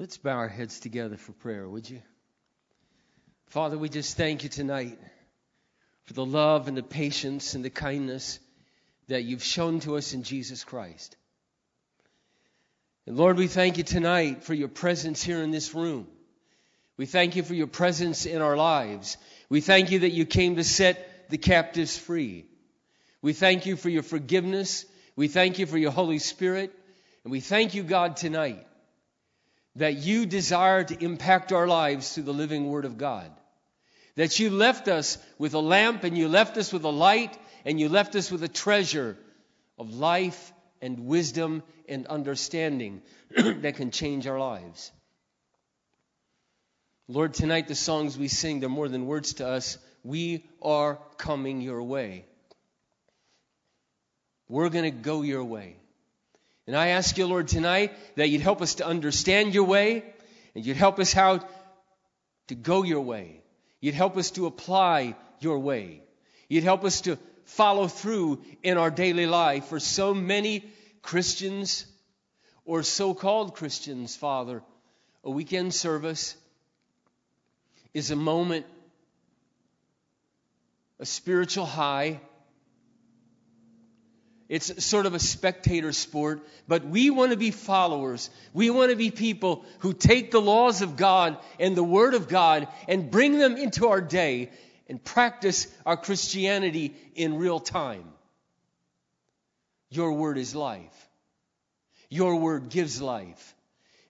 Let's bow our heads together for prayer, would you? Father, we just thank you tonight for the love and the patience and the kindness that you've shown to us in Jesus Christ. And Lord, we thank you tonight for your presence here in this room. We thank you for your presence in our lives. We thank you that you came to set the captives free. We thank you for your forgiveness. We thank you for your Holy Spirit. And we thank you, God, tonight that you desire to impact our lives through the living Word of God. That you left us with a lamp and you left us with a light and you left us with a treasure of life and wisdom and understanding that can change our lives. Lord, tonight the songs we sing, they're more than words to us. We are coming your way. We're going to go your way. And I ask you, Lord, tonight that you'd help us to understand your way and you'd help us how to go your way. You'd help us to apply your way. You'd help us to follow through in our daily life. For so many Christians or so called Christians, Father, a weekend service is a moment, a spiritual high it's sort of a spectator sport, but we want to be followers. We want to be people who take the laws of God and the Word of God and bring them into our day and practice our Christianity in real time. Your Word is life. Your Word gives life.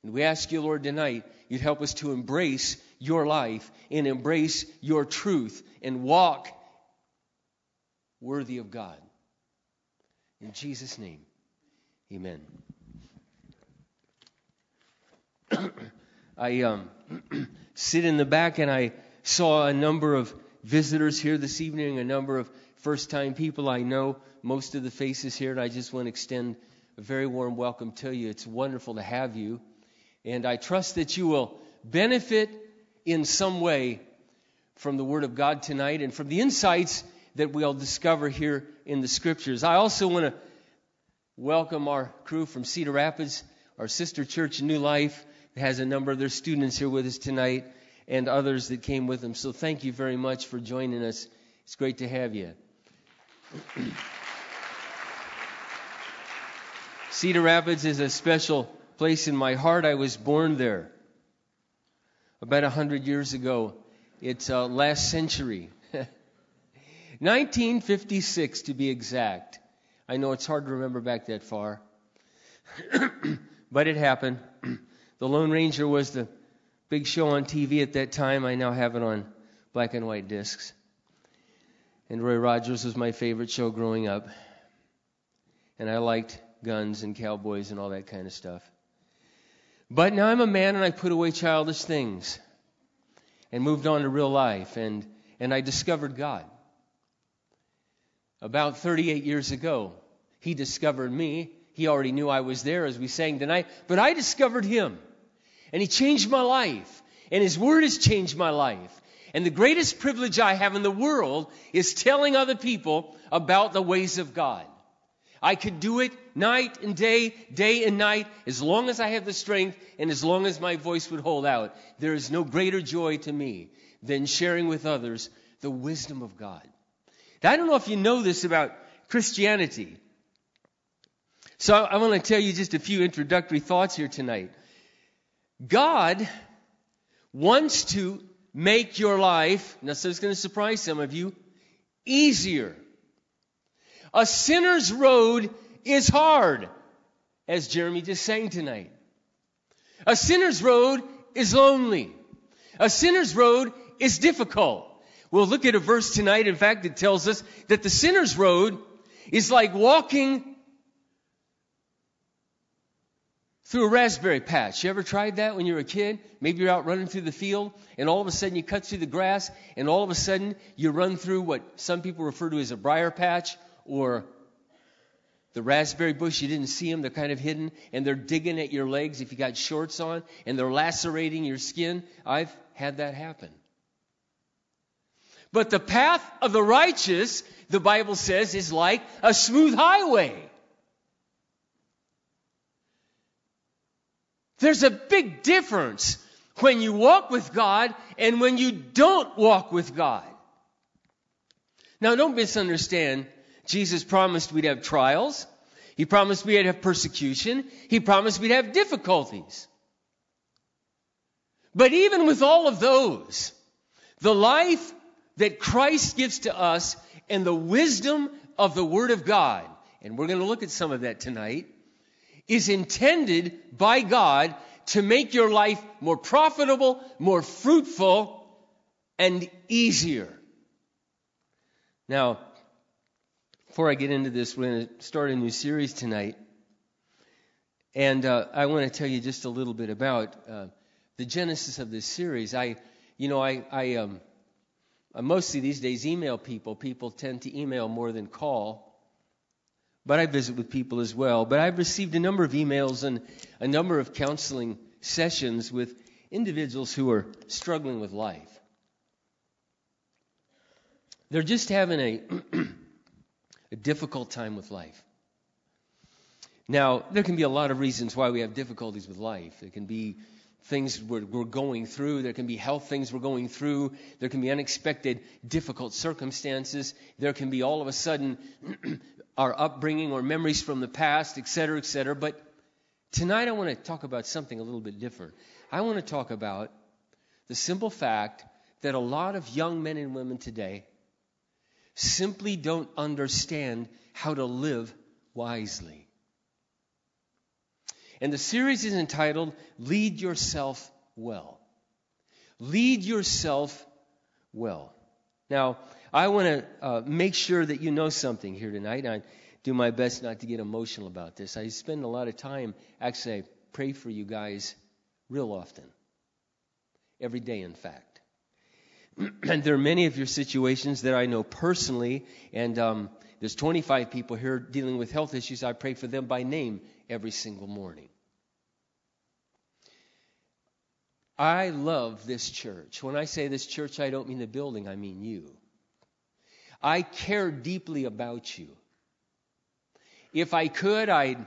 And we ask you, Lord, tonight, you'd help us to embrace your life and embrace your truth and walk worthy of God. In Jesus' name, amen. I um, sit in the back and I saw a number of visitors here this evening, a number of first time people. I know most of the faces here, and I just want to extend a very warm welcome to you. It's wonderful to have you. And I trust that you will benefit in some way from the Word of God tonight and from the insights that we'll discover here in the scriptures. I also want to welcome our crew from Cedar Rapids, our sister church, New Life, has a number of their students here with us tonight, and others that came with them. So thank you very much for joining us. It's great to have you. Cedar Rapids is a special place in my heart. I was born there about a hundred years ago. It's uh, last century. 1956 to be exact. I know it's hard to remember back that far, but it happened. the Lone Ranger was the big show on TV at that time. I now have it on black and white discs. And Roy Rogers was my favorite show growing up. And I liked guns and cowboys and all that kind of stuff. But now I'm a man and I put away childish things and moved on to real life and, and I discovered God. About 38 years ago, he discovered me. He already knew I was there as we sang tonight, but I discovered him. And he changed my life. And his word has changed my life. And the greatest privilege I have in the world is telling other people about the ways of God. I could do it night and day, day and night, as long as I have the strength and as long as my voice would hold out. There is no greater joy to me than sharing with others the wisdom of God. Now, I don't know if you know this about Christianity. So I want to tell you just a few introductory thoughts here tonight. God wants to make your life, now so it's going to surprise some of you, easier. A sinner's road is hard, as Jeremy just sang tonight. A sinner's road is lonely. A sinner's road is difficult. We'll look at a verse tonight, in fact, that tells us that the sinner's road is like walking through a raspberry patch. You ever tried that when you were a kid? Maybe you're out running through the field, and all of a sudden you cut through the grass, and all of a sudden you run through what some people refer to as a briar patch or the raspberry bush. You didn't see them, they're kind of hidden, and they're digging at your legs if you got shorts on, and they're lacerating your skin. I've had that happen. But the path of the righteous, the Bible says, is like a smooth highway. There's a big difference when you walk with God and when you don't walk with God. Now, don't misunderstand. Jesus promised we'd have trials. He promised we'd have persecution. He promised we'd have difficulties. But even with all of those, the life that Christ gives to us and the wisdom of the Word of God, and we're going to look at some of that tonight, is intended by God to make your life more profitable, more fruitful, and easier. Now, before I get into this, we're going to start a new series tonight. And uh, I want to tell you just a little bit about uh, the genesis of this series. I, you know, I, I, um, I mostly these days email people. People tend to email more than call. But I visit with people as well. But I've received a number of emails and a number of counseling sessions with individuals who are struggling with life. They're just having a, a difficult time with life. Now, there can be a lot of reasons why we have difficulties with life. It can be things we're, we're, going through. There can be health things we're going through. There can be unexpected, difficult circumstances. There can be all of a sudden our upbringing or memories from the past, et cetera, et cetera. But tonight I want to talk about something a little bit different. I want to talk about the simple fact that a lot of young men and women today simply don't understand how to live wisely. And the series is entitled Lead Yourself Well. Lead Yourself Well. Now, I want to uh, make sure that you know something here tonight. I do my best not to get emotional about this. I spend a lot of time, actually, I pray for you guys real often. Every day, in fact. and there are many of your situations that I know personally, and um, there's 25 people here dealing with health issues. I pray for them by name every single morning. I love this church. When I say this church, I don't mean the building, I mean you. I care deeply about you. If I could, I'd,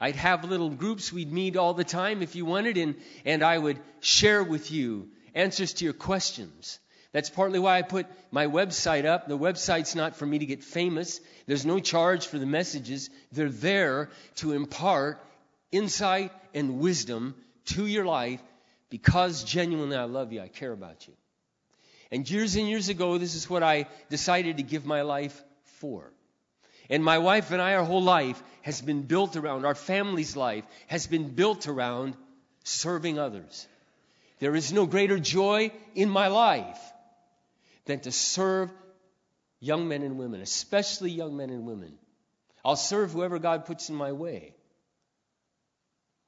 I'd have little groups we'd meet all the time if you wanted, and, and I would share with you answers to your questions. That's partly why I put my website up. The website's not for me to get famous. There's no charge for the messages. They're there to impart insight and wisdom to your life because genuinely I love you. I care about you. And years and years ago, this is what I decided to give my life for. And my wife and I, our whole life has been built around, our family's life has been built around serving others. There is no greater joy in my life than to serve young men and women, especially young men and women. I'll serve whoever God puts in my way.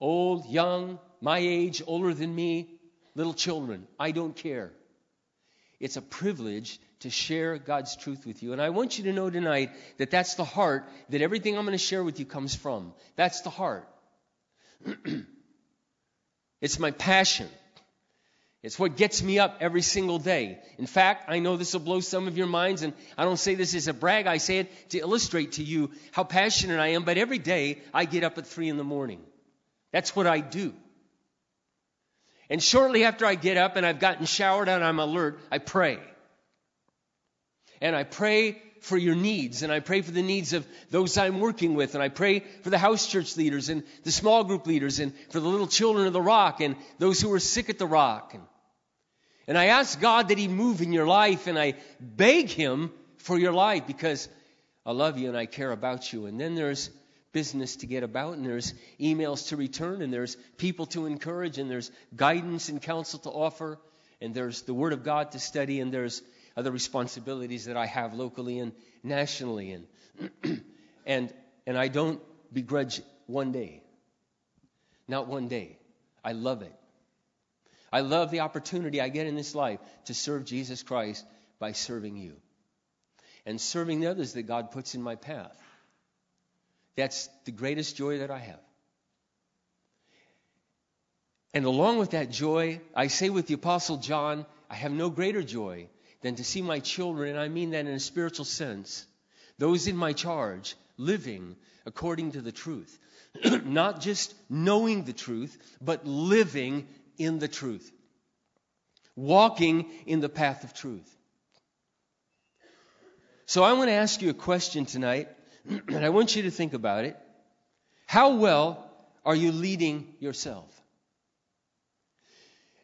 Old, young, my age, older than me, little children, I don't care. It's a privilege to share God's truth with you. And I want you to know tonight that that's the heart that everything I'm going to share with you comes from. That's the heart. it's my passion. It's what gets me up every single day. In fact, I know this will blow some of your minds, and I don't say this as a brag. I say it to illustrate to you how passionate I am, but every day I get up at 3 in the morning. That's what I do. And shortly after I get up and I've gotten showered and I'm alert, I pray. And I pray for your needs, and I pray for the needs of those I'm working with, and I pray for the house church leaders and the small group leaders, and for the little children of the rock, and those who are sick at the rock. And and I ask God that He move in your life, and I beg Him for your life because I love you and I care about you. And then there's business to get about, and there's emails to return, and there's people to encourage, and there's guidance and counsel to offer, and there's the Word of God to study, and there's other responsibilities that I have locally and nationally. And, and, and I don't begrudge one day. Not one day. I love it. I love the opportunity I get in this life to serve Jesus Christ by serving you and serving the others that God puts in my path. That's the greatest joy that I have. And along with that joy, I say with the Apostle John, I have no greater joy than to see my children, and I mean that in a spiritual sense, those in my charge, living according to the truth. Not just knowing the truth, but living in the truth. Walking in the path of truth. So I want to ask you a question tonight, and I want you to think about it. How well are you leading yourself?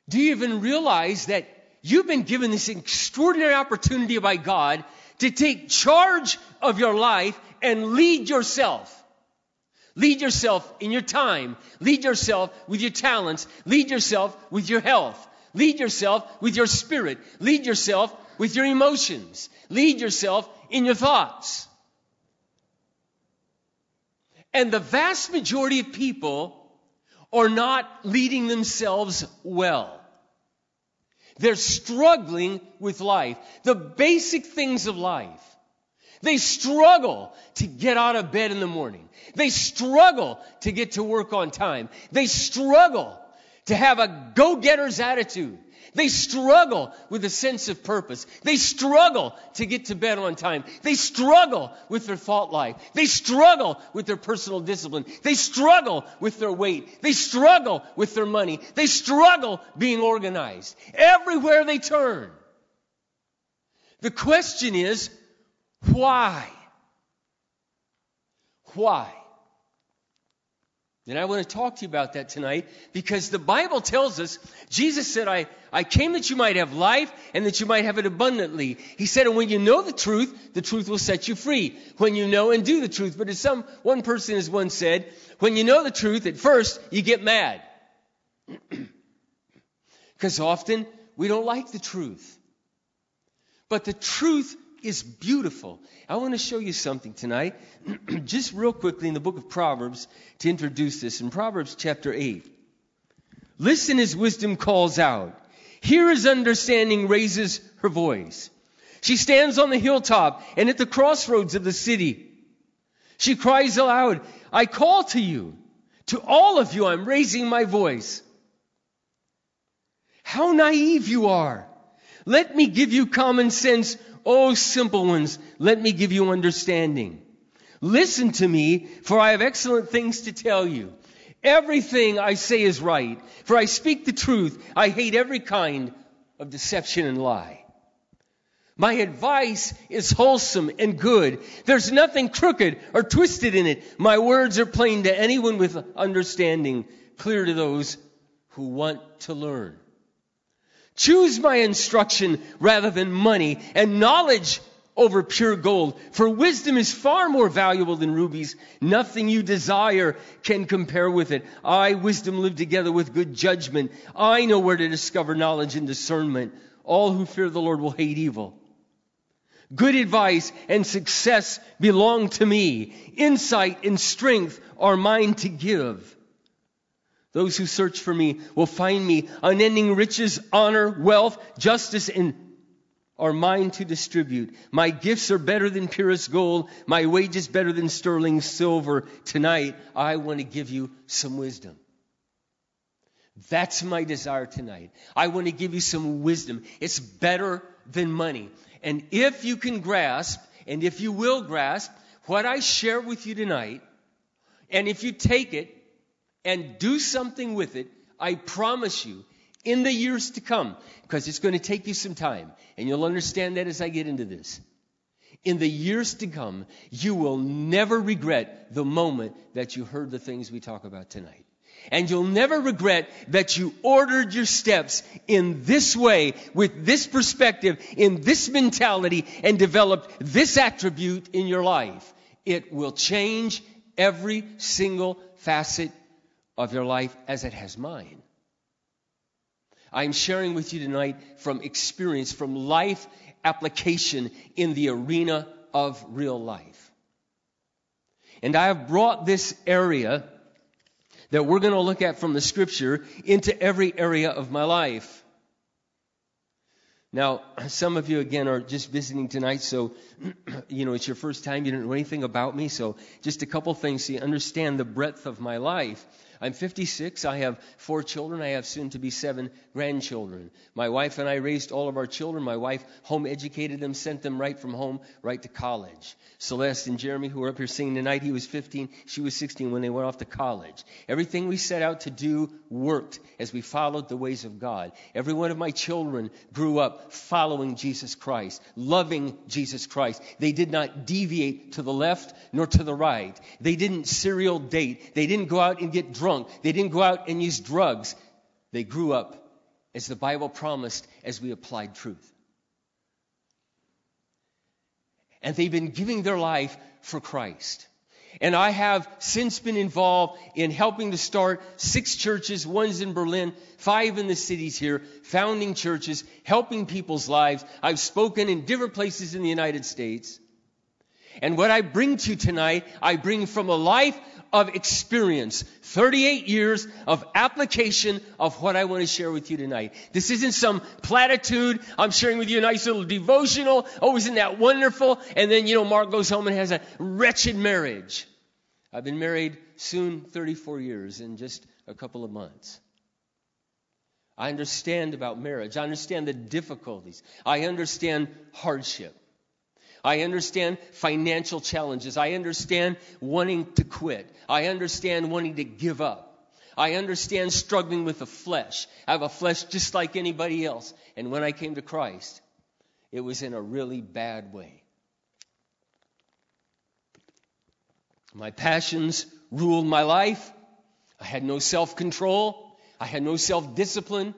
Do you even realize that you've been given this extraordinary opportunity by God to take charge of your life and lead yourself? Lead yourself in your time. Lead yourself with your talents. Lead yourself with your health. Lead yourself with your spirit. Lead yourself with your emotions. Lead yourself in your thoughts. And the vast majority of people are not leading themselves well. They're struggling with life, the basic things of life. They struggle to get out of bed in the morning. They struggle to get to work on time. They struggle to have a go-getter's attitude. They struggle with a sense of purpose. They struggle to get to bed on time. They struggle with their thought life. They struggle with their personal discipline. They struggle with their weight. They struggle with their money. They struggle being organized. Everywhere they turn. The question is, why? Why? And I want to talk to you about that tonight because the Bible tells us, Jesus said, I, I came that you might have life and that you might have it abundantly. He said, and when you know the truth, the truth will set you free. When you know and do the truth. But as some, one person has once said, when you know the truth, at first, you get mad. Because often, we don't like the truth. But the truth is beautiful. I want to show you something tonight, just real quickly in the book of Proverbs to introduce this. In Proverbs chapter 8, listen as wisdom calls out. Hear as understanding raises her voice. She stands on the hilltop and at the crossroads of the city. She cries aloud, I call to you. To all of you, I'm raising my voice. How naive you are. Let me give you common sense O simple ones, let me give you understanding. Listen to me, for I have excellent things to tell you. Everything I say is right, for I speak the truth. I hate every kind of deception and lie. My advice is wholesome and good. There's nothing crooked or twisted in it. My words are plain to anyone with understanding, clear to those who want to learn. Choose my instruction rather than money and knowledge over pure gold. For wisdom is far more valuable than rubies. Nothing you desire can compare with it. I, wisdom, live together with good judgment. I know where to discover knowledge and discernment. All who fear the Lord will hate evil. Good advice and success belong to me. Insight and strength are mine to give. Those who search for me will find me. Unending riches, honor, wealth, justice, and are mine to distribute. My gifts are better than purest gold. My wages better than sterling silver. Tonight, I want to give you some wisdom. That's my desire tonight. I want to give you some wisdom. It's better than money. And if you can grasp, and if you will grasp, what I share with you tonight, and if you take it and do something with it, I promise you, in the years to come, because it's going to take you some time, and you'll understand that as I get into this. In the years to come, you will never regret the moment that you heard the things we talk about tonight. And you'll never regret that you ordered your steps in this way, with this perspective, in this mentality, and developed this attribute in your life. It will change every single facet of your life as it has mine. I'm sharing with you tonight from experience, from life application in the arena of real life. And I have brought this area that we're going to look at from the scripture into every area of my life. Now, some of you again are just visiting tonight, so you know it's your first time. You don't know anything about me, so just a couple things so you understand the breadth of my life. I'm 56. I have four children. I have soon to be seven grandchildren. My wife and I raised all of our children. My wife home educated them, sent them right from home right to college. Celeste and Jeremy, who are up here singing tonight, he was 15, she was 16 when they went off to college. Everything we set out to do worked as we followed the ways of God. Every one of my children grew up following Jesus Christ, loving Jesus Christ. They did not deviate to the left nor to the right. They didn't serial date. They didn't go out and get drunk. They didn't go out and use drugs. They grew up as the Bible promised as we applied truth. And they've been giving their life for Christ. And I have since been involved in helping to start six churches, one's in Berlin, five in the cities here, founding churches, helping people's lives. I've spoken in different places in the United States. And what I bring to you tonight, I bring from a life of experience, 38 years of application of what I want to share with you tonight. This isn't some platitude. I'm sharing with you a nice little devotional. Oh, isn't that wonderful? And then, you know, Mark goes home and has a wretched marriage. I've been married soon 34 years in just a couple of months. I understand about marriage. I understand the difficulties. I understand hardship. I understand financial challenges. I understand wanting to quit. I understand wanting to give up. I understand struggling with the flesh. I have a flesh just like anybody else. And when I came to Christ, it was in a really bad way. My passions ruled my life. I had no self control. I had no self discipline.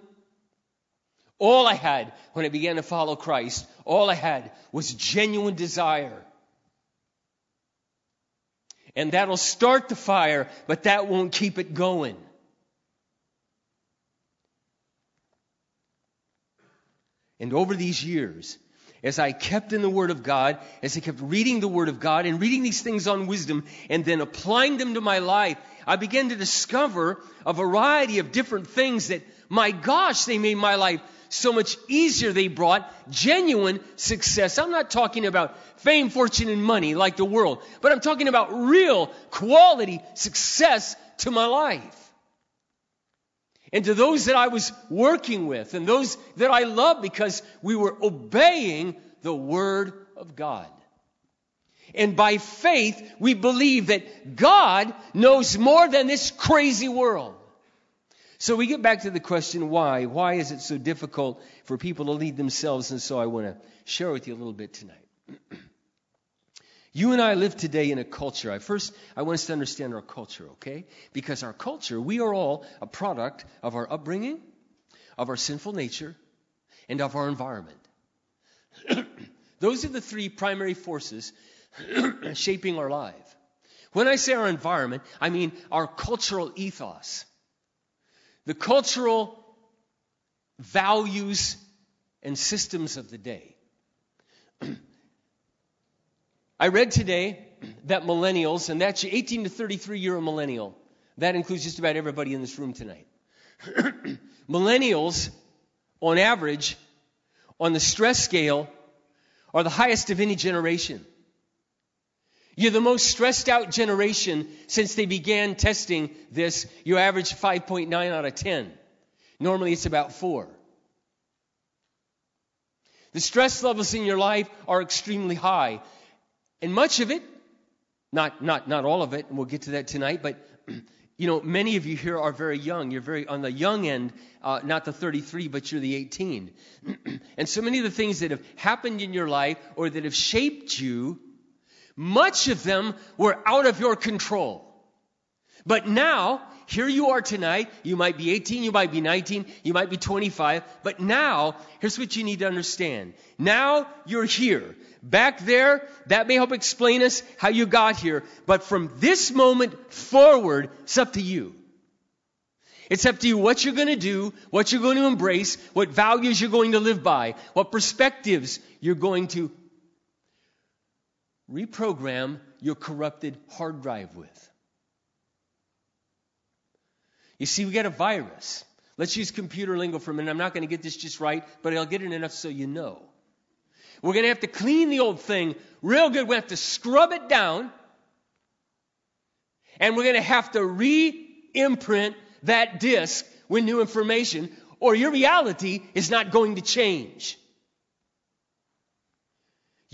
All I had when I began to follow Christ, all I had was genuine desire. And that'll start the fire, but that won't keep it going. And over these years, as I kept in the Word of God, as I kept reading the Word of God and reading these things on wisdom and then applying them to my life, I began to discover a variety of different things that, my gosh, they made my life so much easier they brought genuine success. I'm not talking about fame, fortune, and money like the world, but I'm talking about real quality success to my life. And to those that I was working with and those that I love because we were obeying the Word of God. And by faith, we believe that God knows more than this crazy world. So we get back to the question why? Why is it so difficult for people to lead themselves? And so I want to share with you a little bit tonight. you and I live today in a culture. I first I want us to understand our culture, okay? Because our culture, we are all a product of our upbringing, of our sinful nature, and of our environment. Those are the three primary forces shaping our life. When I say our environment, I mean our cultural ethos the cultural values and systems of the day. I read today that millennials, and that's 18 to 33 year old millennial, that includes just about everybody in this room tonight. millennials, on average, on the stress scale, are the highest of any generation. You're the most stressed out generation since they began testing this. You average 5.9 out of 10. Normally it's about 4. The stress levels in your life are extremely high. And much of it, not, not, not all of it, and we'll get to that tonight, but you know, many of you here are very young. You're very on the young end, uh, not the 33, but you're the 18. and so many of the things that have happened in your life or that have shaped you much of them were out of your control. But now, here you are tonight. You might be 18, you might be 19, you might be 25. But now, here's what you need to understand. Now you're here. Back there, that may help explain us how you got here. But from this moment forward, it's up to you. It's up to you what you're going to do, what you're going to embrace, what values you're going to live by, what perspectives you're going to reprogram your corrupted hard drive with. You see, we got a virus. Let's use computer lingo for a minute. I'm not going to get this just right, but I'll get it enough so you know. We're going to have to clean the old thing real good. We have to scrub it down. And we're going to have to re imprint that disc with new information, or your reality is not going to change.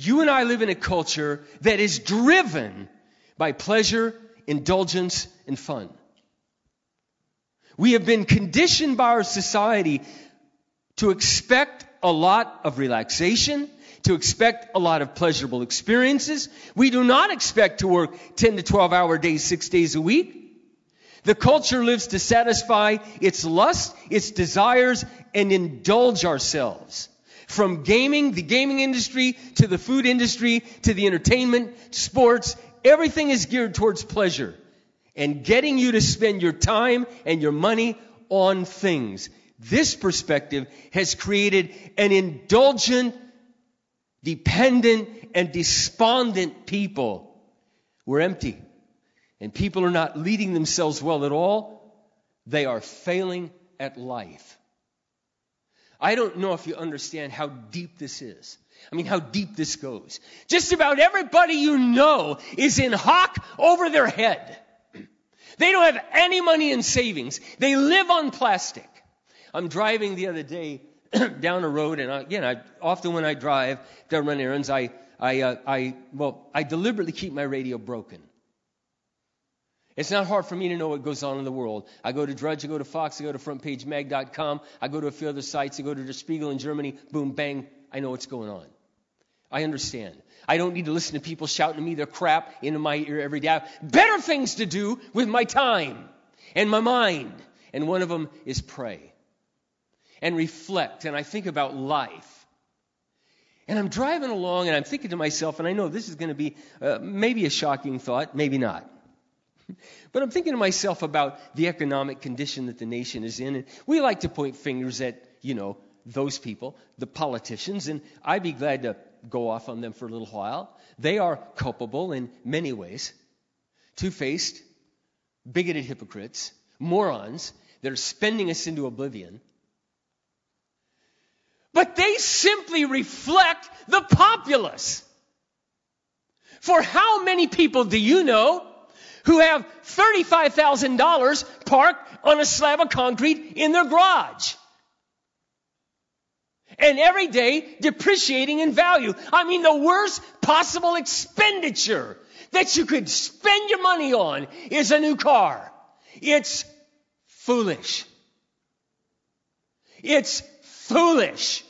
You and I live in a culture that is driven by pleasure, indulgence, and fun. We have been conditioned by our society to expect a lot of relaxation, to expect a lot of pleasurable experiences. We do not expect to work 10 to 12 hour days, six days a week. The culture lives to satisfy its lust, its desires, and indulge ourselves. From gaming, the gaming industry, to the food industry, to the entertainment, sports, everything is geared towards pleasure and getting you to spend your time and your money on things. This perspective has created an indulgent, dependent, and despondent people. We're empty. And people are not leading themselves well at all. They are failing at life. I don't know if you understand how deep this is. I mean, how deep this goes. Just about everybody you know is in hock over their head. They don't have any money in savings. They live on plastic. I'm driving the other day down a road, and I, again, I, often when I drive to run errands, I, I, uh, I, well, I deliberately keep my radio broken. It's not hard for me to know what goes on in the world. I go to Drudge, I go to Fox, I go to FrontPageMag.com, I go to a few other sites, I go to Der Spiegel in Germany, boom, bang, I know what's going on. I understand. I don't need to listen to people shouting to me their crap into my ear every day. better things to do with my time and my mind. And one of them is pray and reflect. And I think about life. And I'm driving along and I'm thinking to myself, and I know this is going to be uh, maybe a shocking thought, maybe not. But I'm thinking to myself about the economic condition that the nation is in. And we like to point fingers at, you know, those people, the politicians, and I'd be glad to go off on them for a little while. They are culpable in many ways. Two faced, bigoted hypocrites, morons that are spending us into oblivion. But they simply reflect the populace. For how many people do you know who have $35,000 parked on a slab of concrete in their garage. And every day depreciating in value. I mean, the worst possible expenditure that you could spend your money on is a new car. It's foolish. It's foolish.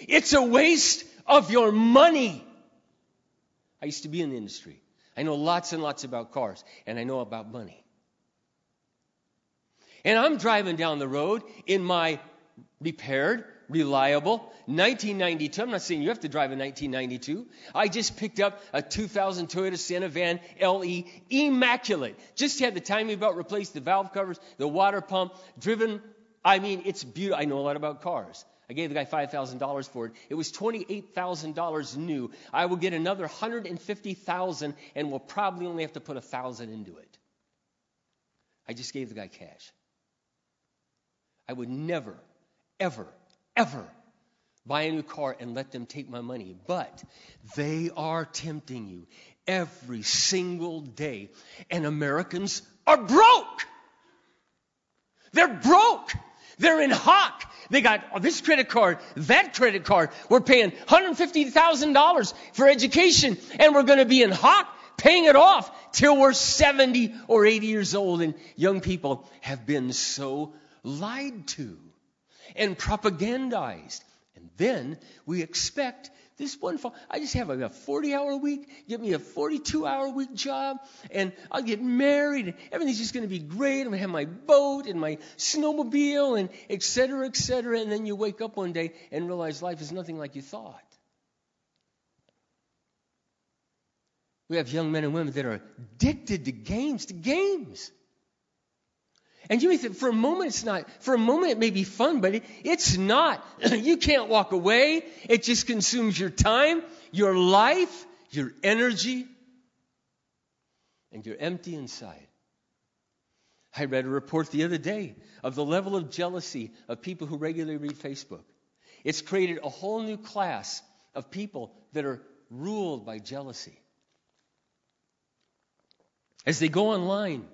It's a waste of your money. I used to be in the industry. I know lots and lots about cars, and I know about money. And I'm driving down the road in my repaired, reliable 1992. I'm not saying you have to drive a 1992. I just picked up a 2000 Toyota Sienna Van LE, immaculate. Just had the timing belt replaced, the valve covers, the water pump, driven. I mean, it's beautiful. I know a lot about cars. I gave the guy $5,000 for it. It was $28,000 new. I will get another 150,000 and will probably only have to put 1000 into it. I just gave the guy cash. I would never, ever, ever buy a new car and let them take my money. But they are tempting you every single day. And Americans are broke. They're broke. They're in hock. They got this credit card, that credit card. We're paying $150,000 for education, and we're going to be in hock paying it off till we're 70 or 80 years old. And young people have been so lied to and propagandized. And then we expect this one fall, I just have a 40 hour week, give me a 42 hour week job, and I'll get married, and everything's just going to be great. I'm going to have my boat and my snowmobile, and et cetera, et cetera. And then you wake up one day and realize life is nothing like you thought. We have young men and women that are addicted to games, to games. And you may think, for a moment it's not, for a moment it may be fun, but it, it's not. you can't walk away. It just consumes your time, your life, your energy, and you're empty inside. I read a report the other day of the level of jealousy of people who regularly read Facebook. It's created a whole new class of people that are ruled by jealousy. As they go online,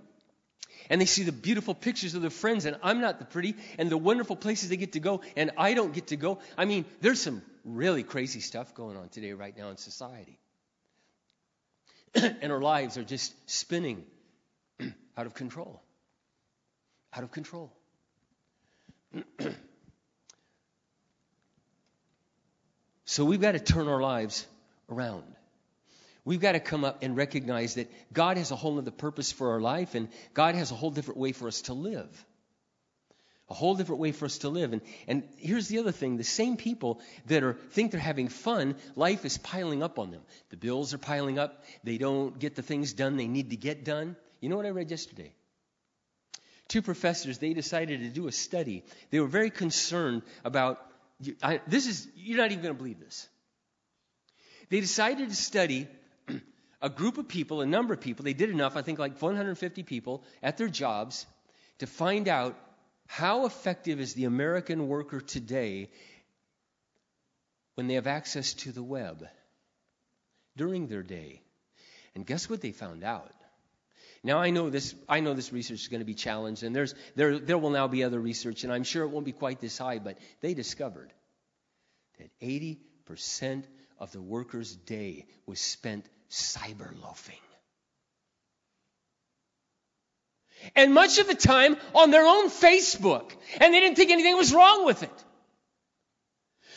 and they see the beautiful pictures of their friends, and I'm not the pretty, and the wonderful places they get to go, and I don't get to go. I mean, there's some really crazy stuff going on today, right now in society. and our lives are just spinning out of control. Out of control. so we've got to turn our lives around. We've got to come up and recognize that God has a whole other purpose for our life, and God has a whole different way for us to live. A whole different way for us to live. And, and here's the other thing the same people that are think they're having fun, life is piling up on them. The bills are piling up. They don't get the things done they need to get done. You know what I read yesterday? Two professors, they decided to do a study. They were very concerned about I, this is, you're not even going to believe this. They decided to study a group of people, a number of people, they did enough, I think like 150 people at their jobs, to find out how effective is the American worker today when they have access to the web during their day. And guess what they found out? Now I know this I know this research is going to be challenged and there's there there will now be other research and I'm sure it won't be quite this high, but they discovered that 80% of the worker's day was spent cyber loafing. And much of the time on their own Facebook. And they didn't think anything was wrong with it.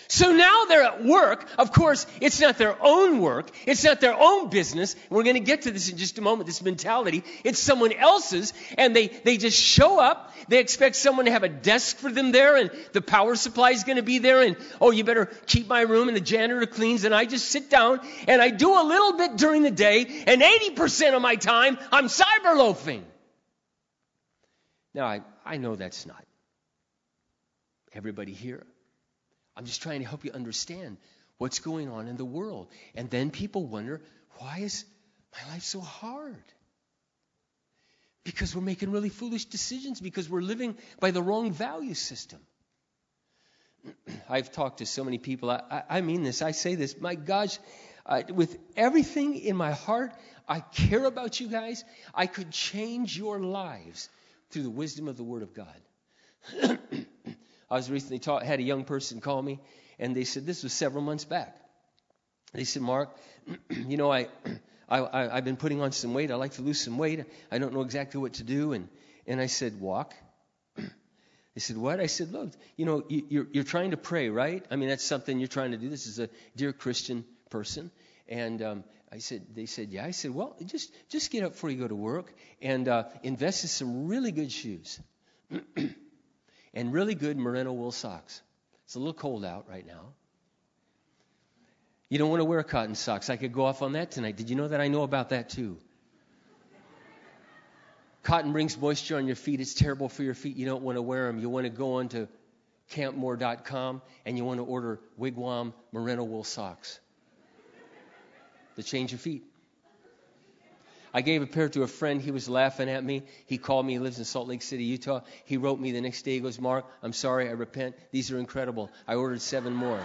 So now they're at work. Of course, it's not their own work. It's not their own business. We're going to get to this in just a moment, this mentality. It's someone else's. And they, they just show up. They expect someone to have a desk for them there and the power supply is going to be there. And, oh, you better keep my room and the janitor cleans. And I just sit down and I do a little bit during the day. And 80% of my time, I'm cyber loafing. Now, I, I know that's not everybody here. I'm just trying to help you understand what's going on in the world. And then people wonder, why is my life so hard? Because we're making really foolish decisions, because we're living by the wrong value system. I've talked to so many people. I, I, I mean this. I say this. My gosh, uh, with everything in my heart, I care about you guys. I could change your lives through the wisdom of the Word of God. I was recently taught, had a young person call me, and they said, this was several months back. They said, Mark, you know, I, I, I've been putting on some weight. I like to lose some weight. I don't know exactly what to do. And, and I said, walk. They said, what? I said, look, you know, you're, you're trying to pray, right? I mean, that's something you're trying to do. This is a dear Christian person. And um, I said, they said, yeah. I said, well, just, just get up before you go to work and uh, invest in some really good shoes. And really good merino wool socks. It's a little cold out right now. You don't want to wear cotton socks. I could go off on that tonight. Did you know that I know about that too? Cotton brings moisture on your feet. It's terrible for your feet. You don't want to wear them. You want to go on to campmor.com and you want to order wigwam merino wool socks to change your feet. I gave a pair to a friend. He was laughing at me. He called me. He lives in Salt Lake City, Utah. He wrote me the next day. He goes, Mark, I'm sorry. I repent. These are incredible. I ordered seven more.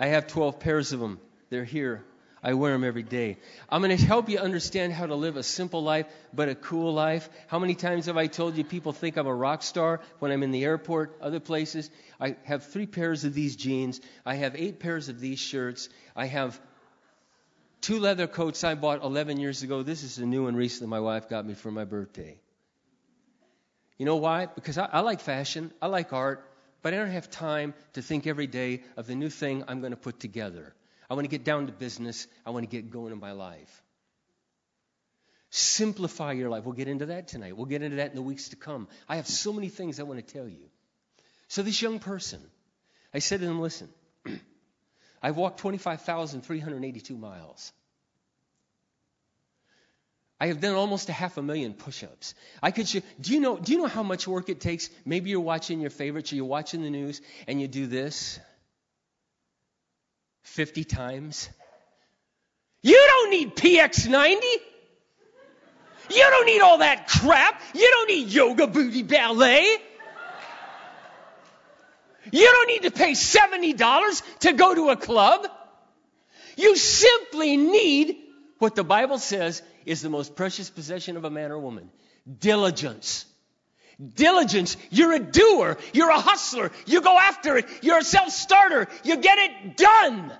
I have 12 pairs of them. They're here. I wear them every day. I'm going to help you understand how to live a simple life, but a cool life. How many times have I told you people think I'm a rock star when I'm in the airport, other places? I have three pairs of these jeans. I have eight pairs of these shirts. I have Two leather coats I bought 11 years ago. This is a new one recently my wife got me for my birthday. You know why? Because I, I like fashion, I like art, but I don't have time to think every day of the new thing I'm going to put together. I want to get down to business. I want to get going in my life. Simplify your life. We'll get into that tonight. We'll get into that in the weeks to come. I have so many things I want to tell you. So, this young person, I said to him, listen, I've walked 25,382 miles. I have done almost a half a million push-ups. I could. do you know? Do you know how much work it takes? Maybe you're watching your favorites, or you're watching the news, and you do this 50 times. You don't need PX90. You don't need all that crap. You don't need yoga booty ballet. You don't need to pay $70 to go to a club. You simply need what the Bible says is the most precious possession of a man or woman diligence. Diligence. You're a doer. You're a hustler. You go after it. You're a self starter. You get it done.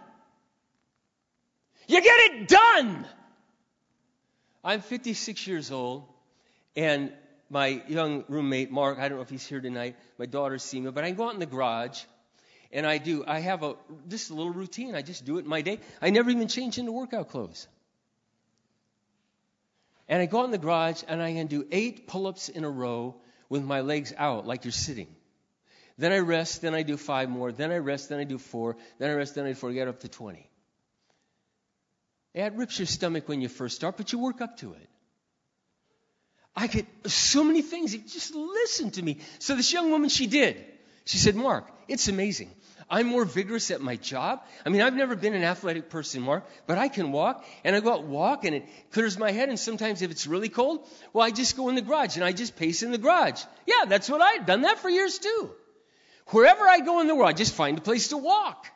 You get it done. I'm 56 years old, and my young roommate, Mark, I don't know if he's here tonight, my daughter, Seema, but I go out in the garage and I do, I have a, just a little routine. I just do it in my day. I never even change into workout clothes. And I go out in the garage and I can do eight pull ups in a row with my legs out like you're sitting. Then I rest, then I do five more, then I rest, then I do four, then I rest, then I do four, get up to 20. It rips your stomach when you first start, but you work up to it. I get so many things. Just listen to me. So this young woman, she did. She said, Mark, it's amazing. I'm more vigorous at my job. I mean, I've never been an athletic person, Mark, but I can walk and I go out walk and it clears my head. And sometimes if it's really cold, well, I just go in the garage and I just pace in the garage. Yeah, that's what I've done that for years too. Wherever I go in the world, I just find a place to walk.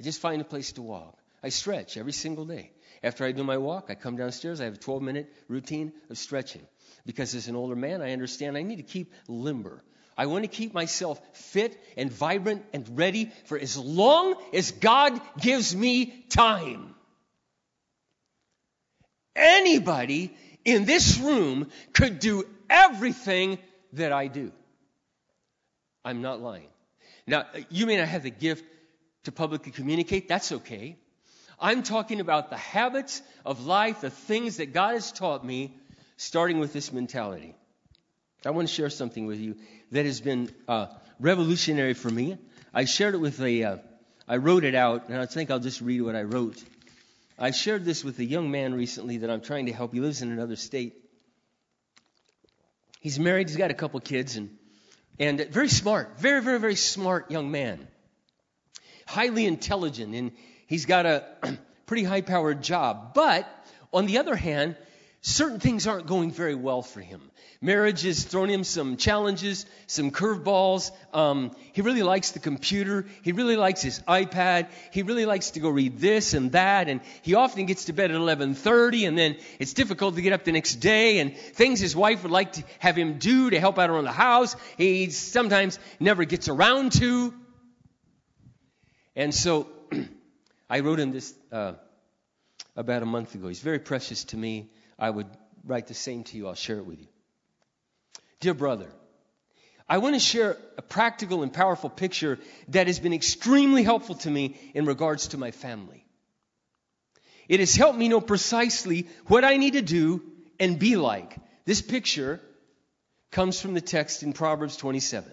I just find a place to walk. I stretch every single day. After I do my walk, I come downstairs. I have a 12 minute routine of stretching. Because as an older man, I understand I need to keep limber. I want to keep myself fit and vibrant and ready for as long as God gives me time. Anybody in this room could do everything that I do. I'm not lying. Now, you may not have the gift to publicly communicate. That's okay. I'm talking about the habits of life, the things that God has taught me, starting with this mentality. I want to share something with you that has been uh, revolutionary for me. I shared it with a, uh, I wrote it out, and I think I'll just read what I wrote. I shared this with a young man recently that I'm trying to help. He lives in another state. He's married, he's got a couple kids, and, and very smart, very, very, very smart young man. Highly intelligent, and He's got a pretty high powered job. But on the other hand, certain things aren't going very well for him. Marriage has thrown him some challenges, some curveballs. Um, he really likes the computer. He really likes his iPad. He really likes to go read this and that. And he often gets to bed at 11:30, and then it's difficult to get up the next day. And things his wife would like to have him do to help out around the house, he sometimes never gets around to. And so I wrote him this uh, about a month ago. He's very precious to me. I would write the same to you. I'll share it with you. Dear brother, I want to share a practical and powerful picture that has been extremely helpful to me in regards to my family. It has helped me know precisely what I need to do and be like. This picture comes from the text in Proverbs 27.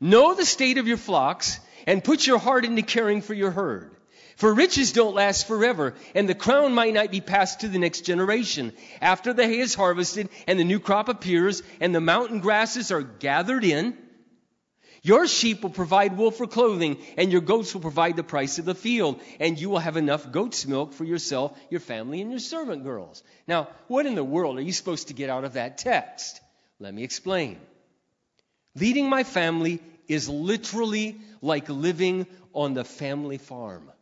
Know the state of your flocks and put your heart into caring for your herd. For riches don't last forever, and the crown might not be passed to the next generation. After the hay is harvested and the new crop appears and the mountain grasses are gathered in, your sheep will provide wool for clothing, and your goats will provide the price of the field, and you will have enough goat's milk for yourself, your family, and your servant girls. Now, what in the world are you supposed to get out of that text? Let me explain. Leading my family is literally like living on the family farm.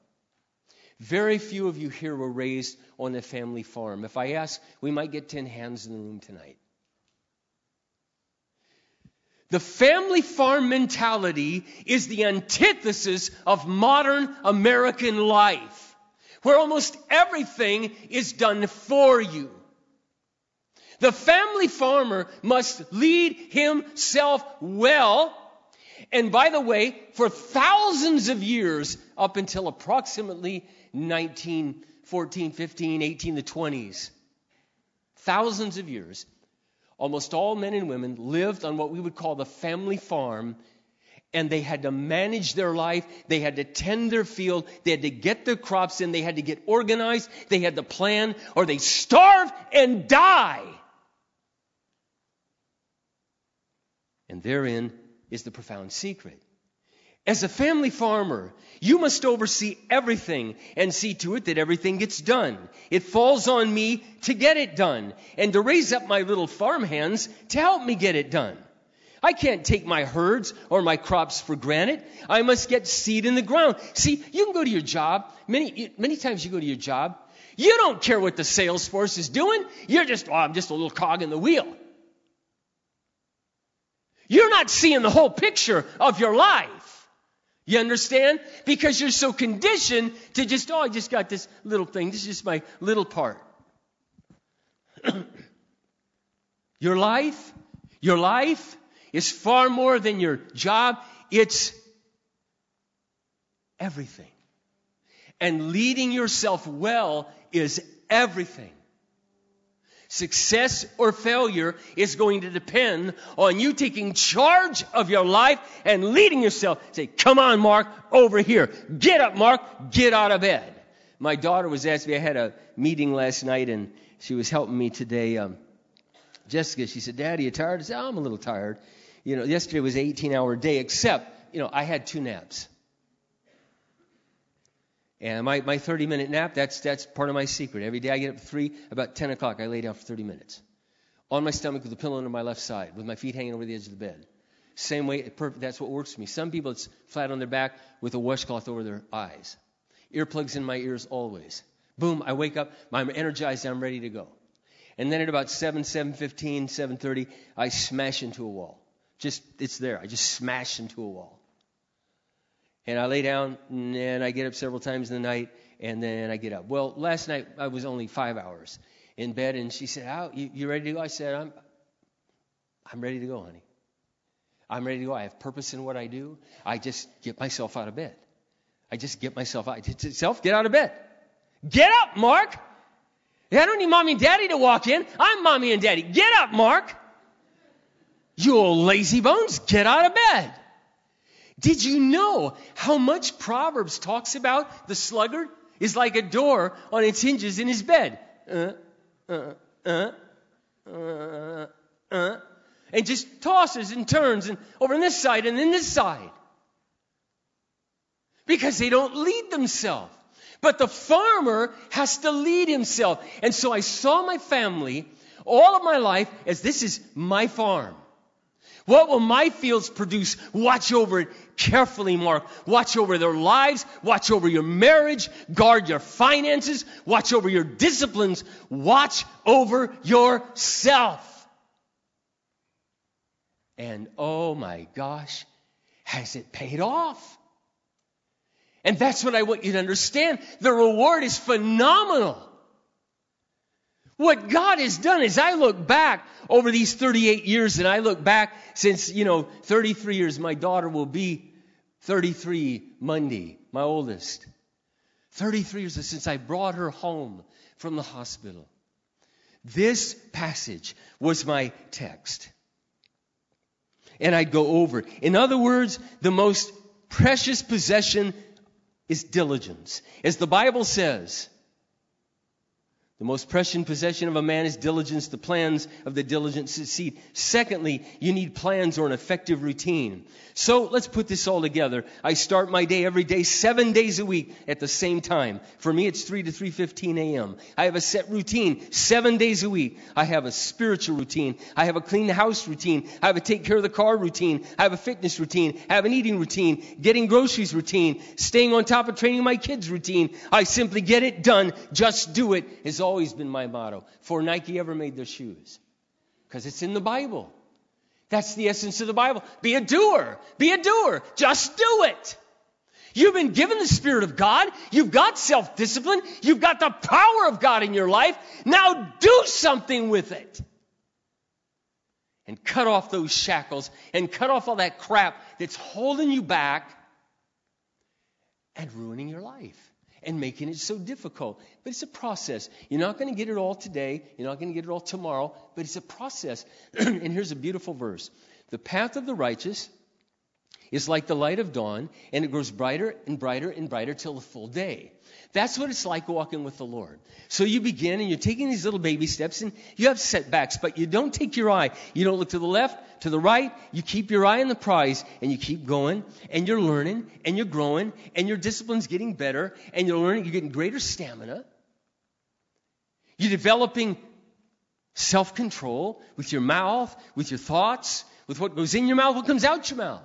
Very few of you here were raised on a family farm. If I ask, we might get 10 hands in the room tonight. The family farm mentality is the antithesis of modern American life, where almost everything is done for you. The family farmer must lead himself well. And by the way, for thousands of years, up until approximately 19, 14, 15, 18, the 20s. Thousands of years. Almost all men and women lived on what we would call the family farm, and they had to manage their life. They had to tend their field. They had to get their crops in. They had to get organized. They had to plan, or they starve and die. And therein is the profound secret. As a family farmer, you must oversee everything and see to it that everything gets done. It falls on me to get it done and to raise up my little farm hands to help me get it done. I can't take my herds or my crops for granted. I must get seed in the ground. See, you can go to your job. Many, many times you go to your job. You don't care what the sales force is doing. You're just, oh, I'm just a little cog in the wheel. You're not seeing the whole picture of your life. You understand? Because you're so conditioned to just, oh, I just got this little thing. This is just my little part. your life, your life is far more than your job. It's everything. And leading yourself well is everything. Success or failure is going to depend on you taking charge of your life and leading yourself. Say, come on, Mark, over here. Get up, Mark. Get out of bed. My daughter was asking me, I had a meeting last night and she was helping me today. Um, Jessica, she said, Daddy, you tired? I said, oh, I'm a little tired you know, yesterday was an 18 hour day, except, you know, I had two naps. And my, my 30 minute nap, that's, that's part of my secret. Every day I get up at 3, about 10 o'clock, I lay down for 30 minutes. On my stomach with a pillow under my left side, with my feet hanging over the edge of the bed. Same way, perfect, that's what works for me. Some people, it's flat on their back with a washcloth over their eyes. Earplugs in my ears always. Boom, I wake up, I'm energized, I'm ready to go. And then at about 7, 7.15, 7.30, I smash into a wall. Just, it's there. I just smash into a wall. And I lay down and I get up several times in the night and then I get up. Well, last night I was only five hours in bed and she said, How, you, you ready to go? I said, I'm, I'm ready to go, honey. I'm ready to go. I have purpose in what I do. I just get myself out of bed. I just get myself out. Self, get out of bed. Get up, Mark. I don't need mommy and daddy to walk in. I'm mommy and daddy. Get up, Mark. You old lazy bones, get out of bed. Did you know how much Proverbs talks about the sluggard is like a door on its hinges in his bed? Uh, uh, uh, uh, uh, and just tosses and turns and over on this side and then this side. Because they don't lead themselves. But the farmer has to lead himself. And so I saw my family all of my life as this is my farm. What will my fields produce? Watch over it carefully, Mark. Watch over their lives. Watch over your marriage. Guard your finances. Watch over your disciplines. Watch over yourself. And oh my gosh, has it paid off? And that's what I want you to understand. The reward is phenomenal. What God has done is I look back over these 38 years and I look back since, you know, 33 years. My daughter will be 33 Monday, my oldest. 33 years since I brought her home from the hospital. This passage was my text. And I'd go over. In other words, the most precious possession is diligence. As the Bible says, the most precious possession of a man is diligence. The plans of the diligent succeed. Secondly, you need plans or an effective routine. So let's put this all together. I start my day every day, seven days a week at the same time. For me, it's 3 to 3.15 a.m. I have a set routine, seven days a week. I have a spiritual routine. I have a clean house routine. I have a take care of the car routine. I have a fitness routine. I have an eating routine. Getting groceries routine. Staying on top of training my kids routine. I simply get it done. Just do it is always been my motto. For Nike ever made their shoes. Because it's in the Bible. That's the essence of the Bible. Be a doer. Be a doer. Just do it. You've been given the Spirit of God. You've got self discipline. You've got the power of God in your life. Now do something with it. And cut off those shackles and cut off all that crap that's holding you back and ruining your life and making it so difficult. But it's a process. You're not going to get it all today. You're not going to get it all tomorrow, but it's a process. and here's a beautiful verse The path of the righteous is like the light of dawn, and it grows brighter and brighter and brighter till the full day. That's what it's like walking with the Lord. So you begin and you're taking these little baby steps and you have setbacks, but you don't take your eye. You don't look to the left, to the right. You keep your eye on the prize and you keep going and you're learning and you're growing and your discipline's getting better and you're learning, you're getting greater stamina. You're developing self control with your mouth, with your thoughts, with what goes in your mouth, what comes out your mouth.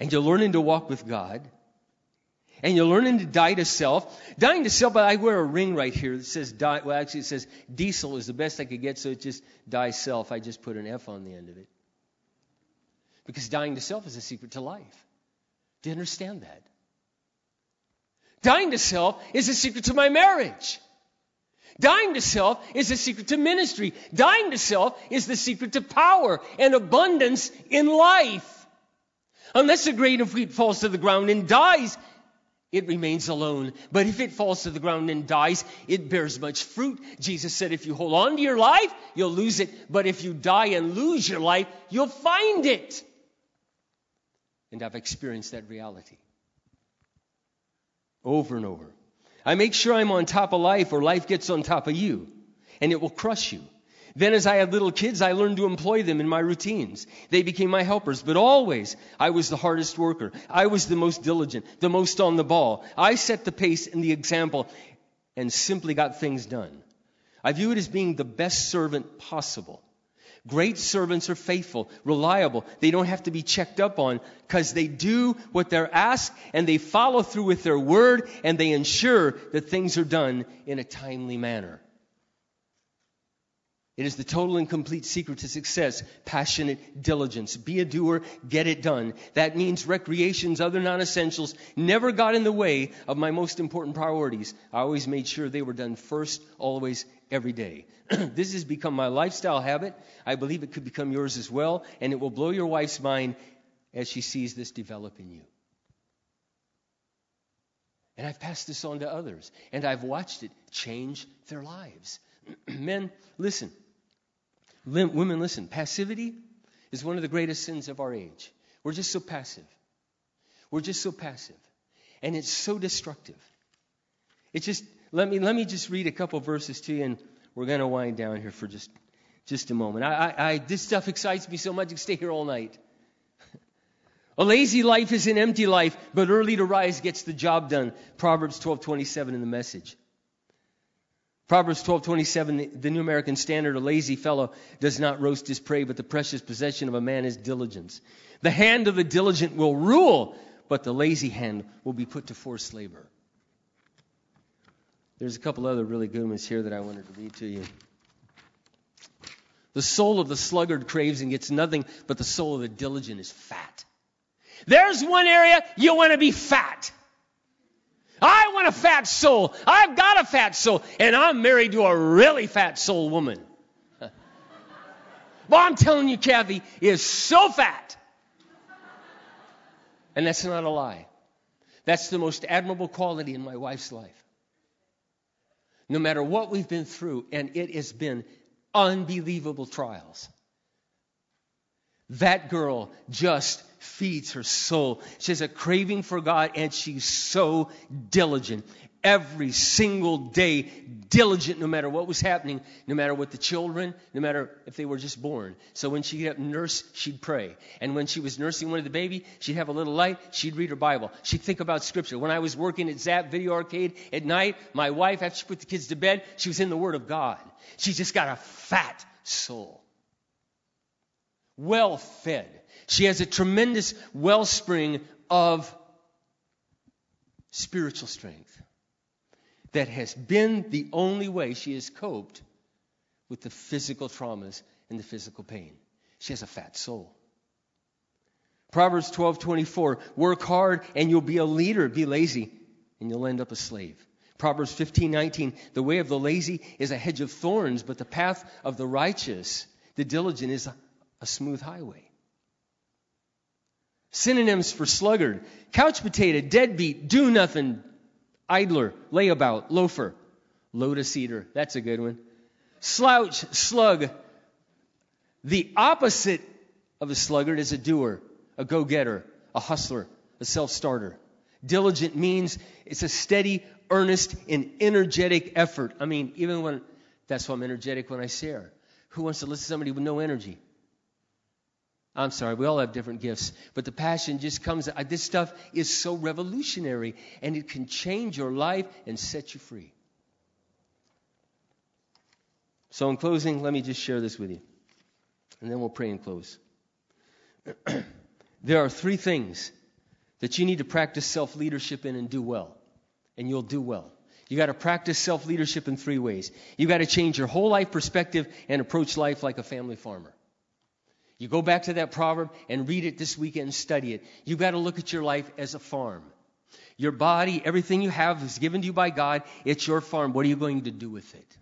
And you're learning to walk with God. And you're learning to die to self. Dying to self, but I wear a ring right here that says die. Well, actually, it says diesel is the best I could get, so it's just die self. I just put an F on the end of it. Because dying to self is a secret to life. Do you understand that? Dying to self is a secret to my marriage. Dying to self is a secret to ministry. Dying to self is the secret to power and abundance in life. Unless a grain of wheat falls to the ground and dies, it remains alone. But if it falls to the ground and dies, it bears much fruit. Jesus said, if you hold on to your life, you'll lose it. But if you die and lose your life, you'll find it. And I've experienced that reality over and over. I make sure I'm on top of life, or life gets on top of you, and it will crush you. Then, as I had little kids, I learned to employ them in my routines. They became my helpers, but always I was the hardest worker. I was the most diligent, the most on the ball. I set the pace and the example and simply got things done. I view it as being the best servant possible. Great servants are faithful, reliable. They don't have to be checked up on because they do what they're asked and they follow through with their word and they ensure that things are done in a timely manner. It is the total and complete secret to success. Passionate diligence. Be a doer, get it done. That means recreations, other non essentials, never got in the way of my most important priorities. I always made sure they were done first, always, every day. this has become my lifestyle habit. I believe it could become yours as well, and it will blow your wife's mind as she sees this develop in you. And I've passed this on to others, and I've watched it change their lives. Men, listen. Women, listen, passivity is one of the greatest sins of our age. We're just so passive. We're just so passive. And it's so destructive. It's just, let me, let me just read a couple verses to you, and we're going to wind down here for just, just a moment. I, I, I, this stuff excites me so much, I can stay here all night. a lazy life is an empty life, but early to rise gets the job done. Proverbs 12:27 in the message. Proverbs 12:27, the New American Standard, a lazy fellow does not roast his prey, but the precious possession of a man is diligence. The hand of the diligent will rule, but the lazy hand will be put to forced labor. There's a couple other really good ones here that I wanted to read to you. The soul of the sluggard craves and gets nothing, but the soul of the diligent is fat. There's one area you want to be fat. Want a fat soul. I've got a fat soul. And I'm married to a really fat soul woman. well, I'm telling you, Kathy is so fat. And that's not a lie. That's the most admirable quality in my wife's life. No matter what we've been through, and it has been unbelievable trials, that girl just feeds her soul. She has a craving for God and she's so diligent. Every single day, diligent no matter what was happening, no matter what the children, no matter if they were just born. So when she'd get nurse, she'd pray. And when she was nursing one of the baby, she'd have a little light, she'd read her Bible. She'd think about scripture. When I was working at Zap Video Arcade at night, my wife, after she put the kids to bed, she was in the Word of God. She just got a fat soul. Well fed she has a tremendous wellspring of spiritual strength that has been the only way she has coped with the physical traumas and the physical pain. She has a fat soul. Proverbs 12:24 Work hard and you'll be a leader, be lazy and you'll end up a slave. Proverbs 15:19 The way of the lazy is a hedge of thorns, but the path of the righteous, the diligent is a, smooth highway. Synonyms for sluggard couch potato, deadbeat, do nothing, idler, layabout, loafer, lotus eater. That's a good one. Slouch, slug. The opposite of a sluggard is a doer, a go getter, a hustler, a self starter. Diligent means it's a steady, earnest, and energetic effort. I mean, even when that's why I'm energetic when I share. Who wants to listen to somebody with no energy? I'm sorry, we all have different gifts, but the passion just comes. This stuff is so revolutionary and it can change your life and set you free. So, in closing, let me just share this with you. And then we'll pray and close. there are three things that you need to practice self leadership in and do well. And you'll do well. You got to practice self leadership in three ways. You got to change your whole life perspective and approach life like a family farmer. You go back to that proverb and read it this weekend and study it. You've got to look at your life as a farm. Your body, everything you have is given to you by God. It's your farm. What are you going to do with it?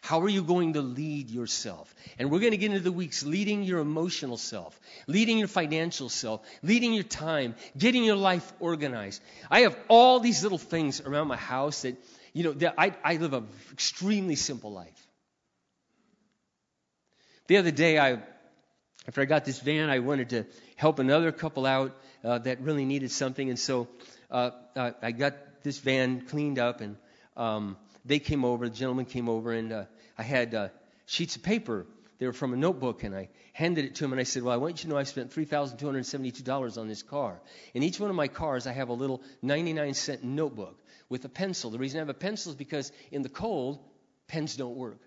How are you going to lead yourself? And we're going to get into the weeks leading your emotional self, leading your financial self, leading your time, getting your life organized. I have all these little things around my house that, you know, that I, I live an extremely simple life. The other day, I, after I got this van, I wanted to help another couple out uh, that really needed something. And so uh, uh, I got this van cleaned up, and um, they came over. The gentleman came over, and uh, I had uh, sheets of paper. They were from a notebook, and I handed it to him, and I said, "Well, I want you to know I spent three thousand two hundred seventy-two dollars on this car. In each one of my cars, I have a little ninety-nine cent notebook with a pencil. The reason I have a pencil is because in the cold, pens don't work.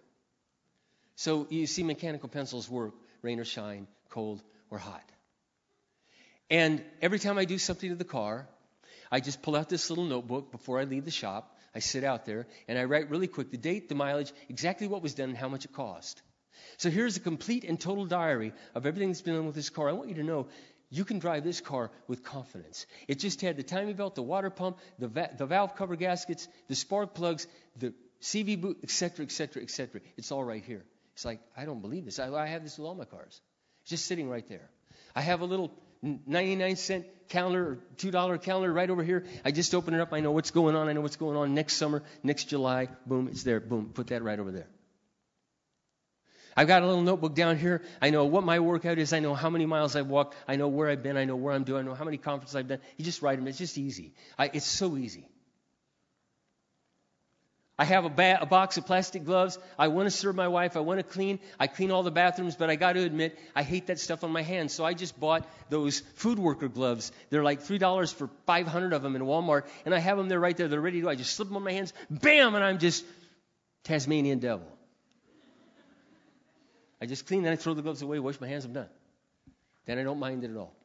So you see, mechanical pencils work rain or shine, cold or hot. And every time I do something to the car, I just pull out this little notebook before I leave the shop. I sit out there and I write really quick the date, the mileage, exactly what was done, and how much it cost. So here's a complete and total diary of everything that's been done with this car. I want you to know you can drive this car with confidence. It just had the timing belt, the water pump, the, va- the valve cover gaskets, the spark plugs, the CV boot, etc., etc., etc. It's all right here. It's like, I don't believe this. I, I have this with all my cars. It's just sitting right there. I have a little 99 cent calendar or $2 calendar right over here. I just open it up. I know what's going on. I know what's going on next summer, next July. Boom, it's there. Boom, put that right over there. I've got a little notebook down here. I know what my workout is. I know how many miles I've walked. I know where I've been. I know where I'm doing. I know how many conferences I've done. You just write them. It's just easy. I, it's so easy. I have a, ba- a, box of plastic gloves. I want to serve my wife. I want to clean. I clean all the bathrooms, but I got to admit, I hate that stuff on my hands. So I just bought those food worker gloves. They're like $3 for 500 of them in Walmart, and I have them there right there. They're ready to go. I just slip them on my hands, bam, and I'm just Tasmanian devil. I just clean, then I throw the gloves away, wash my hands, I'm done. Then I don't mind it at all.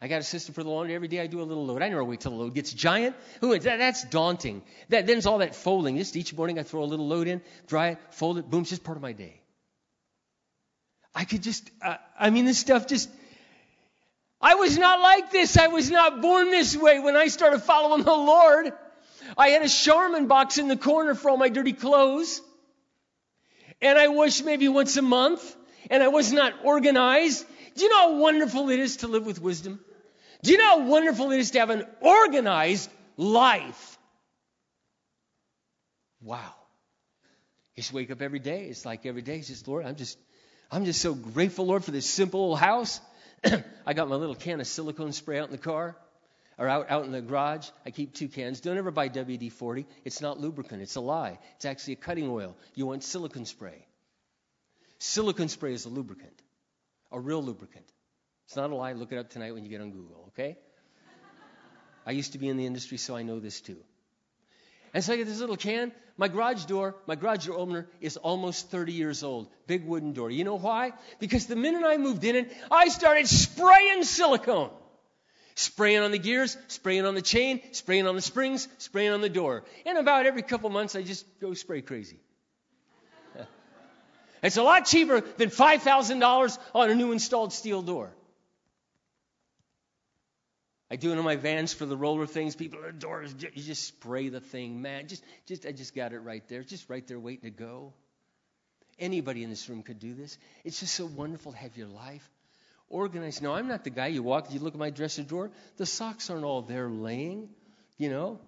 I got a system for the laundry. Every day I do a little load. I never wait till the load gets giant. Ooh, that, that's daunting. That, then's all that folding. Just each morning I throw a little load in, dry it, fold it, boom, it's just part of my day. I could just, uh, I mean, this stuff just, I was not like this. I was not born this way when I started following the Lord. I had a Charmin box in the corner for all my dirty clothes. And I washed maybe once a month. And I was not organized. Do you know how wonderful it is to live with wisdom? Do you know how wonderful it is to have an organized life? Wow. You just wake up every day. It's like every day, it's just, Lord, I'm just, I'm just so grateful, Lord, for this simple old house. I got my little can of silicone spray out in the car or out, out in the garage. I keep two cans. Don't ever buy WD 40. It's not lubricant, it's a lie. It's actually a cutting oil. You want silicone spray. Silicone spray is a lubricant, a real lubricant. It's not a lie. Look it up tonight when you get on Google, okay? I used to be in the industry, so I know this too. And so I get this little can. My garage door, my garage door opener is almost 30 years old. Big wooden door. You know why? Because the minute I moved in it, I started spraying silicone. Spraying on the gears, spraying on the chain, spraying on the springs, spraying on the door. And about every couple months, I just go spray crazy. it's a lot cheaper than $5,000 on a new installed steel door. I do it on my vans for the roller things. People are doors. You just spray the thing, man. Just, just, I just got it right there. Just right there, waiting to go. Anybody in this room could do this. It's just so wonderful to have your life organized. No, I'm not the guy you walk. You look at my dresser drawer. The socks aren't all there laying, you know.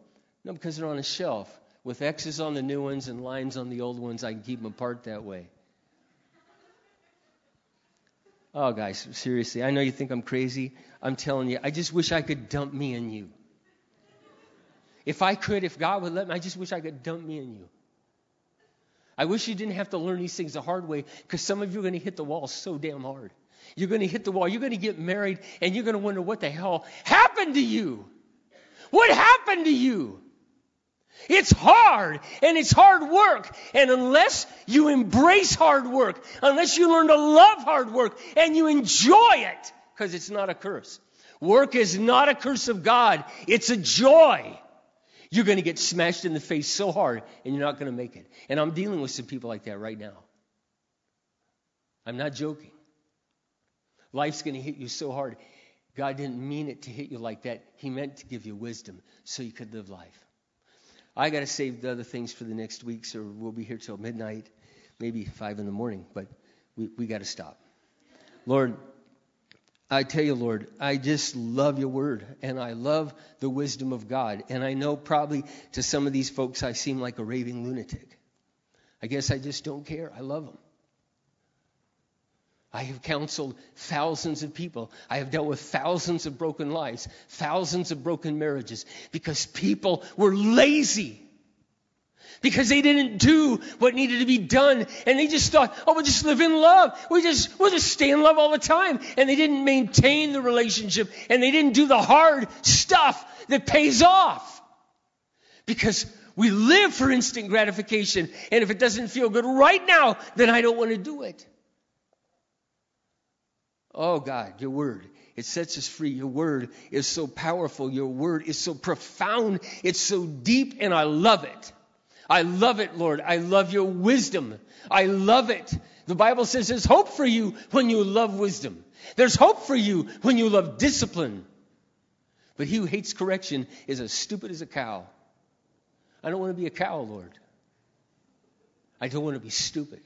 No, because they're on a shelf with X's on the new ones and lines on the old ones. I can keep them apart that way. Oh, guys, seriously, I know you think I'm crazy. I'm telling you, I just wish I could dump me in you. If I could, if God would let me, I just wish I could dump me in you. I wish you didn't have to learn these things the hard way because some of you are going to hit the wall so damn hard. You're going to hit the wall. You're going to get married and you're going to wonder what the hell happened to you. What happened to you? It's hard and it's hard work. And unless you embrace hard work, unless you learn to love hard work and you enjoy it, because it's not a curse. Work is not a curse of God. It's a joy. You're going to get smashed in the face so hard and you're not going to make it. And I'm dealing with some people like that right now. I'm not joking. Life's going to hit you so hard. God didn't mean it to hit you like that. He meant to give you wisdom so you could live life. I got to save the other things for the next week, so we'll be here till midnight, maybe five in the morning, but we, we got to stop. Lord, I tell you, Lord, I just love your word and I love the wisdom of God. And I know probably to some of these folks I seem like a raving lunatic. I guess I just don't care. I love them. I have counseled thousands of people. I have dealt with thousands of broken lives, thousands of broken marriages because people were lazy. Because they didn't do what needed to be done. And they just thought, oh, we'll just live in love. We just, we'll just stay in love all the time. And they didn't maintain the relationship. And they didn't do the hard stuff that pays off. Because we live for instant gratification. And if it doesn't feel good right now, then I don't want to do it. Oh God, your word. It sets us free. Your word is so powerful. Your word is so profound. It's so deep, and I love it. I love it, Lord. I love your wisdom. I love it. The Bible says there's hope for you when you love wisdom. There's hope for you when you love discipline. But he who hates correction is as stupid as a cow. I don't want to be a cow, Lord. I don't want to be stupid.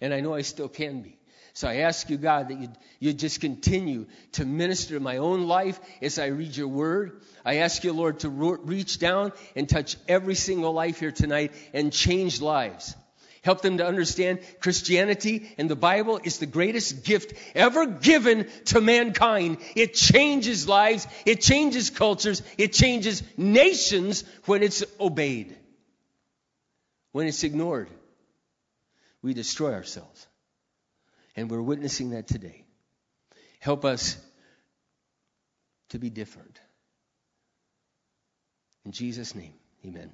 And I know I still can be. So I ask you, God, that you'd, you'd just continue to minister to my own life as I read your word. I ask you, Lord, to reach down and touch every single life here tonight and change lives. Help them to understand Christianity and the Bible is the greatest gift ever given to mankind. It changes lives, it changes cultures, it changes nations when it's obeyed. When it's ignored, we destroy ourselves. And we're witnessing that today. Help us to be different. In Jesus' name, amen.